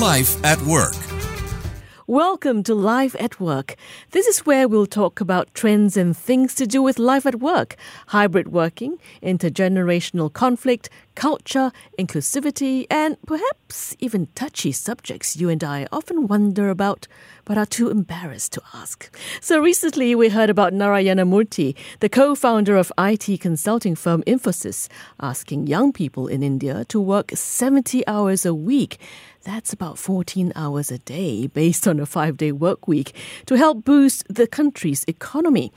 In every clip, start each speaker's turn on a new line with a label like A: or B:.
A: Life at Work.
B: Welcome to Life at Work. This is where we'll talk about trends and things to do with life at work, hybrid working, intergenerational conflict, culture, inclusivity, and perhaps even touchy subjects you and I often wonder about but are too embarrassed to ask. So recently we heard about Narayana Murthy, the co-founder of IT consulting firm Infosys, asking young people in India to work 70 hours a week that's about 14 hours a day based on a five day work week to help boost the country's economy.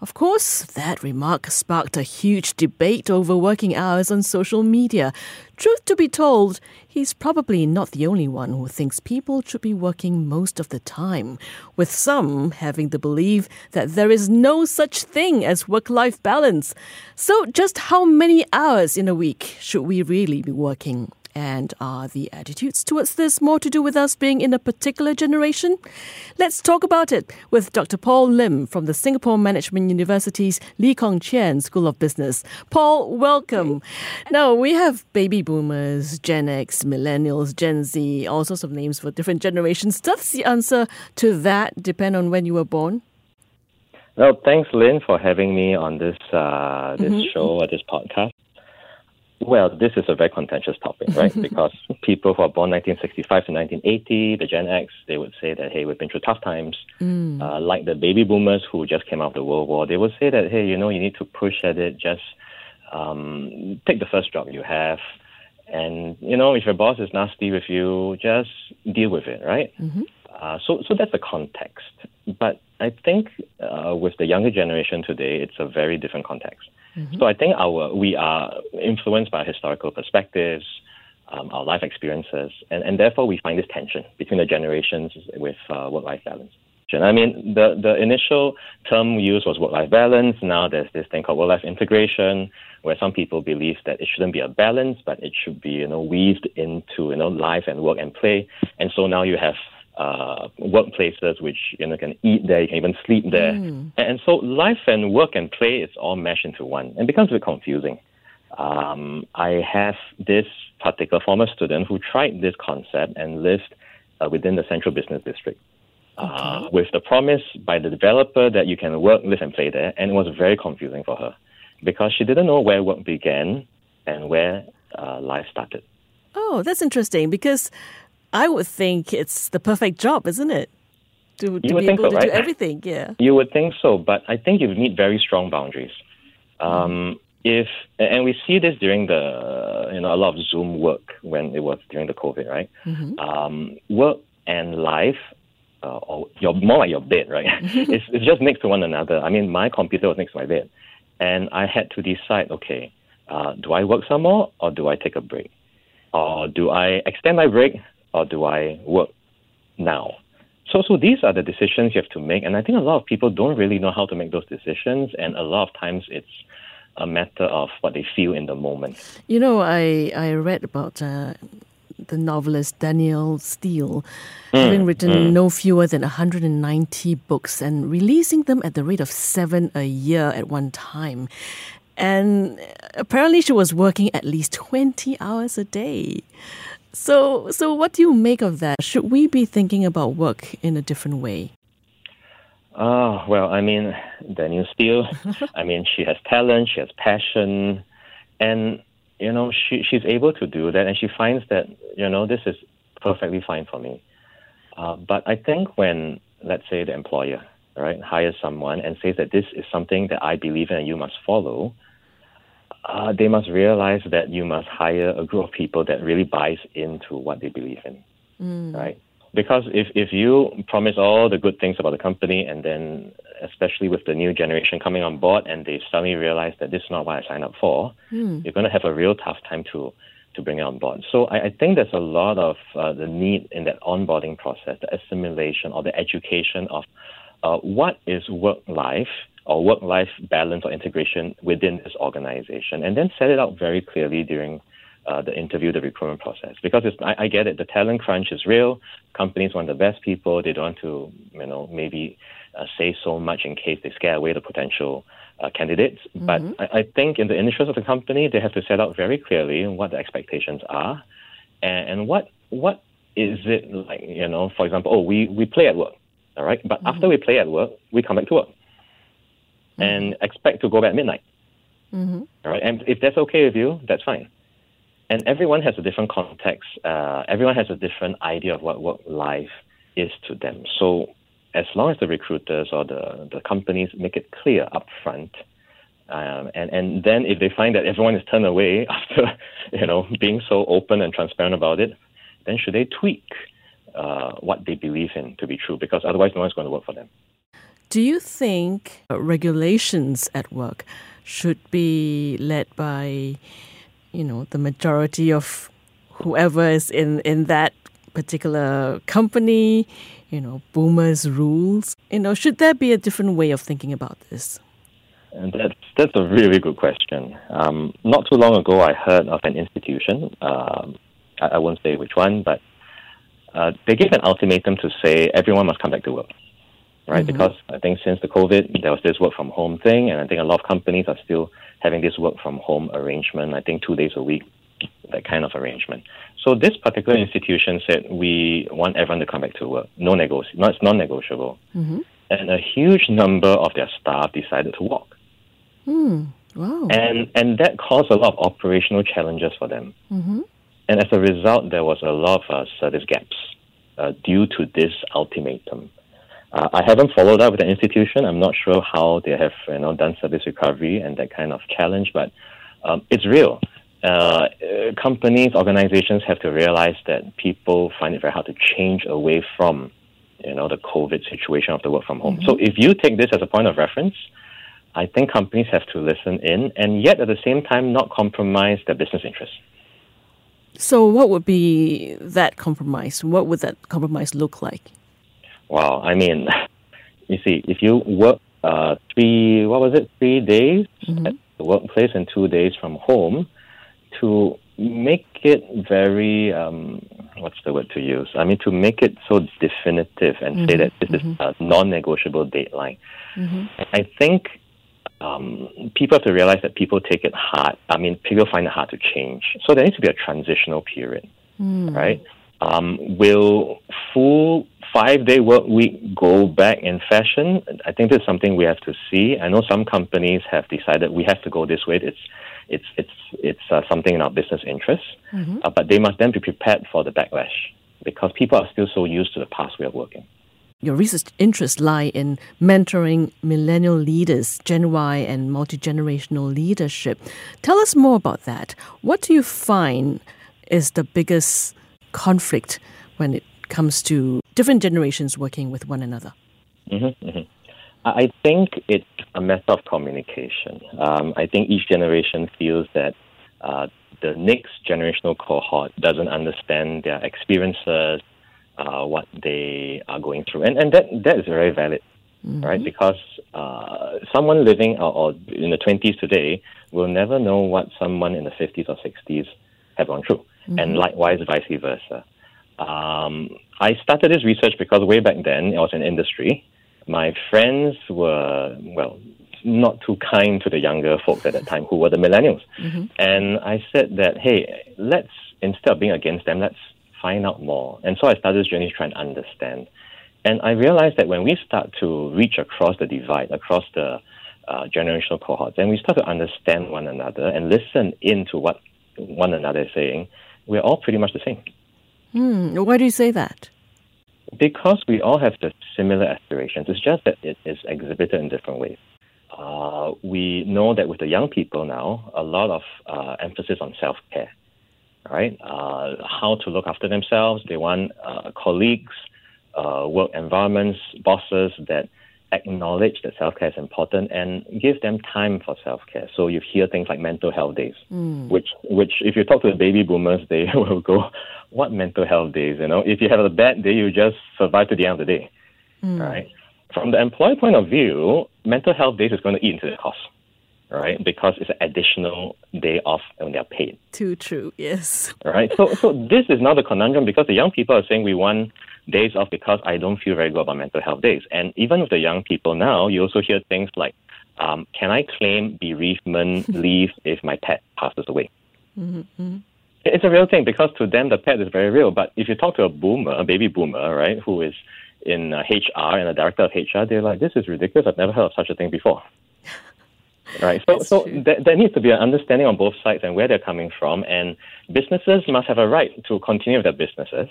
B: Of course, that remark sparked a huge debate over working hours on social media. Truth to be told, he's probably not the only one who thinks people should be working most of the time, with some having the belief that there is no such thing as work life balance. So, just how many hours in a week should we really be working? And are the attitudes towards this more to do with us being in a particular generation? Let's talk about it with Dr. Paul Lim from the Singapore Management University's Lee Kong Chian School of Business. Paul, welcome. Now, we have baby boomers, Gen X, millennials, Gen Z, all sorts of names for different generations. Does the answer to that depend on when you were born?
C: Well, thanks, Lynn, for having me on this uh, this mm-hmm. show or this podcast. Well, this is a very contentious topic, right? because people who are born 1965 to 1980, the Gen X, they would say that, hey, we've been through tough times. Mm. Uh, like the baby boomers who just came out of the World War, they would say that, hey, you know, you need to push at it, just um, take the first job you have. And, you know, if your boss is nasty with you, just deal with it, right? Mm-hmm. Uh, so, so that's the context. But I think uh, with the younger generation today, it's a very different context. Mm-hmm. So I think our we are influenced by historical perspectives, um, our life experiences, and, and therefore we find this tension between the generations with uh, work-life balance. I mean, the, the initial term used was work-life balance. Now there's this thing called work-life integration, where some people believe that it shouldn't be a balance, but it should be, you know, weaved into, you know, life and work and play. And so now you have uh, workplaces which you know can eat there, you can even sleep there, mm. and so life and work and play is all meshed into one, and becomes a bit confusing. Um, I have this particular former student who tried this concept and lived uh, within the central business district. Uh, okay. Uh, with the promise by the developer that you can work, live, and play there, and it was very confusing for her because she didn't know where work began and where uh, life started.
B: Oh, that's interesting because I would think it's the perfect job, isn't it? To, to be able so, to right? do everything, yeah.
C: You would think so, but I think you need very strong boundaries. Um, if and we see this during the you know a lot of Zoom work when it was during the COVID, right? Mm-hmm. Um, work and life, uh, or your more like your bed, right? it's, it's just next to one another. I mean, my computer was next to my bed, and I had to decide, okay, uh, do I work some more or do I take a break, or do I extend my break or do I work now? So, so these are the decisions you have to make, and I think a lot of people don't really know how to make those decisions, and a lot of times it's a matter of what they feel in the moment.
B: You know, I I read about. Uh, the novelist Danielle Steel, mm, having written mm. no fewer than 190 books and releasing them at the rate of seven a year at one time. And apparently, she was working at least 20 hours a day. So, so what do you make of that? Should we be thinking about work in a different way?
C: Oh, well, I mean, Danielle Steel, I mean, she has talent, she has passion, and, you know, she, she's able to do that, and she finds that, you know, this is perfectly fine for me. Uh, but I think when, let's say, the employer, right, hires someone and says that this is something that I believe in and you must follow, uh, they must realize that you must hire a group of people that really buys into what they believe in, mm. right? Because if, if you promise all the good things about the company and then, especially with the new generation coming on board and they suddenly realize that this is not what I signed up for, mm. you're going to have a real tough time to, to bring it on board. So I, I think there's a lot of uh, the need in that onboarding process, the assimilation or the education of uh, what is work life or work life balance or integration within this organization, and then set it out very clearly during uh, the interview, the recruitment process. Because I, I, get it, the talent crunch is real. Companies want the best people. They don't want to, you know, maybe uh, say so much in case they scare away the potential uh, candidates. Mm-hmm. But I, I, think in the interests of the company, they have to set out very clearly what the expectations are, and, and what what is it like, you know, for example, oh, we, we play at work, all right? But mm-hmm. after we play at work, we come back to work. And expect to go back at midnight. Mm-hmm. All right, and if that's okay with you, that's fine. And everyone has a different context. Uh, everyone has a different idea of what work life is to them. So, as long as the recruiters or the, the companies make it clear up front, um, and and then if they find that everyone is turned away after you know being so open and transparent about it, then should they tweak uh, what they believe in to be true? Because otherwise, no one's going to work for them.
B: Do you think regulations at work should be led by, you know, the majority of whoever is in, in that particular company, you know, boomers' rules? You know, should there be a different way of thinking about this?
C: And that's that's a really good question. Um, not too long ago, I heard of an institution. Um, I, I, won't say which one, but uh, they gave an ultimatum to say everyone must come back to work right? Mm-hmm. Because I think since the COVID, there was this work from home thing, and I think a lot of companies are still having this work from home arrangement. I think two days a week, that kind of arrangement. So this particular institution said we want everyone to come back to work. No negoti- no, it's non-negotiable. Mm-hmm. And a huge number of their staff decided to walk.
B: Mm. Wow.
C: And and that caused a lot of operational challenges for them. Mm-hmm. And as a result, there was a lot of uh, service gaps uh, due to this ultimatum. Uh, I haven't followed up with the institution. I'm not sure how they have you know done service recovery and that kind of challenge, but um, it's real. Uh, companies, organizations have to realize that people find it very hard to change away from you know the COVID situation of the work from home. Mm-hmm. So if you take this as a point of reference, I think companies have to listen in and yet at the same time not compromise their business interests.
B: So what would be that compromise? What would that compromise look like?
C: Wow, I mean, you see, if you work uh, three, what was it, three days mm-hmm. at the workplace and two days from home, to make it very, um, what's the word to use? I mean, to make it so definitive and mm-hmm. say that this mm-hmm. is a non-negotiable deadline. Mm-hmm. I think um, people have to realize that people take it hard. I mean, people find it hard to change. So there needs to be a transitional period, mm. right? Um, will full five day work week go back in fashion? I think that's something we have to see. I know some companies have decided we have to go this way. It's it's it's it's uh, something in our business interest, mm-hmm. uh, but they must then be prepared for the backlash because people are still so used to the past way of working.
B: Your research interests lie in mentoring millennial leaders, Gen Y, and multi generational leadership. Tell us more about that. What do you find is the biggest conflict when it comes to different generations working with one another?
C: Mm-hmm, mm-hmm. I think it's a matter of communication. Um, I think each generation feels that uh, the next generational cohort doesn't understand their experiences, uh, what they are going through, and and that that is very valid, mm-hmm. right? Because uh, someone living or, or in the twenties today will never know what someone in the fifties or sixties have gone through, mm-hmm. and likewise vice versa. Um, I started this research because way back then I was in industry. My friends were, well, not too kind to the younger folks at that time who were the millennials. Mm-hmm. And I said that, hey, let's, instead of being against them, let's find out more. And so I started this journey to try and understand. And I realized that when we start to reach across the divide, across the uh, generational cohorts, and we start to understand one another and listen into what one another is saying, we're all pretty much the same.
B: Hmm. Why do you say that?
C: Because we all have the similar aspirations. It's just that it is exhibited in different ways. Uh, we know that with the young people now, a lot of uh, emphasis on self care, right? Uh, how to look after themselves. They want uh, colleagues, uh, work environments, bosses that acknowledge that self care is important and give them time for self care. So you hear things like mental health days, mm. which which if you talk to the baby boomers, they will go, "What mental health days? You know, if you have a bad day, you just survive to the end of the day, mm. right?" From the employee point of view, mental health days is going to eat into the cost, right? Because it's an additional day off when they're paid.
B: Too true, yes.
C: Right. So so this is now the conundrum because the young people are saying we want days off because I don't feel very good about mental health days. And even with the young people now, you also hear things like, um, can I claim bereavement leave if my pet passes away? Mm-hmm. It's a real thing because to them the pet is very real. But if you talk to a boomer, a baby boomer, right, who is in uh, HR and a director of HR, they're like, "This is ridiculous. I've never heard of such a thing before." right. So, so th- there needs to be an understanding on both sides and where they're coming from, and businesses must have a right to continue their businesses,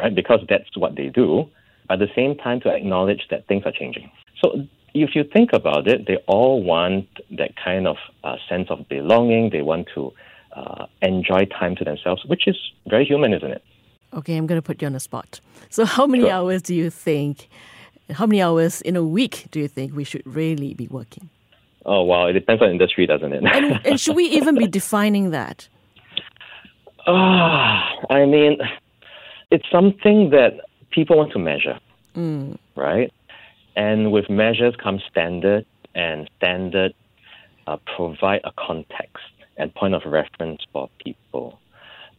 C: right, because that's what they do. At the same time, to acknowledge that things are changing. So if you think about it, they all want that kind of uh, sense of belonging. They want to uh, enjoy time to themselves, which is very human, isn't it?
B: Okay, I'm going to put you on the spot. So, how many sure. hours do you think, how many hours in a week do you think we should really be working?
C: Oh, wow. It depends on industry, doesn't it?
B: and, and should we even be defining that?
C: Ah, I mean, it's something that people want to measure, mm. right? And with measures come standard, and standard uh, provide a context and point of reference for people.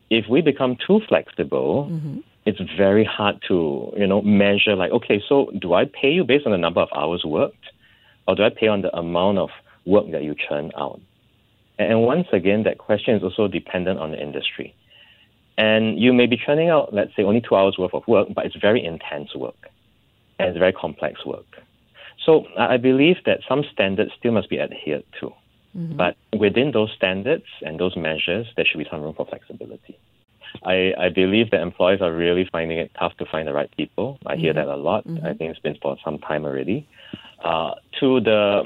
C: If we become too flexible, mm-hmm. it's very hard to you know measure. Like, okay, so do I pay you based on the number of hours worked, or do I pay on the amount of work that you churn out? And once again, that question is also dependent on the industry. And you may be churning out, let's say, only two hours worth of work, but it's very intense work and it's very complex work. So I believe that some standards still must be adhered to. Mm-hmm. But within those standards and those measures, there should be some room for flexibility. I, I believe that employers are really finding it tough to find the right people. I mm-hmm. hear that a lot. Mm-hmm. I think it's been for some time already. Uh, to the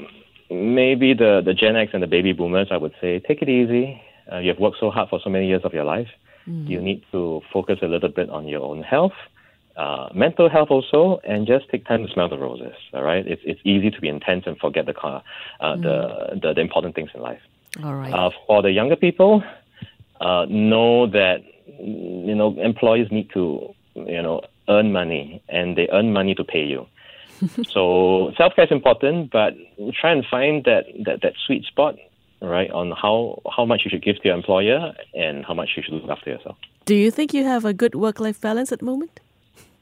C: maybe the, the Gen X and the baby boomers, I would say take it easy. Uh, you have worked so hard for so many years of your life. Mm-hmm. You need to focus a little bit on your own health uh, mental health also, and just take time to smell the roses. All right, it's it's easy to be intense and forget the uh, mm. the, the, the important things in life.
B: All right. Uh,
C: for the younger people, uh, know that you know employees need to you know earn money, and they earn money to pay you. so self care is important, but try and find that, that that sweet spot right on how how much you should give to your employer and how much you should look after yourself.
B: Do you think you have a good work life balance at the moment?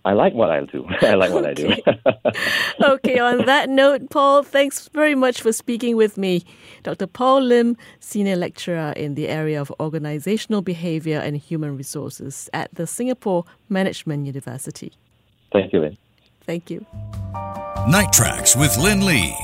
C: I like what I do. I like what okay. I
B: do. okay, on that note, Paul, thanks very much for speaking with me. Dr. Paul Lim, Senior Lecturer in the area of Organizational Behavior and Human Resources at the Singapore Management University.
C: Thank you, Lynn.
B: Thank you.
A: Night Tracks with Lynn Lee.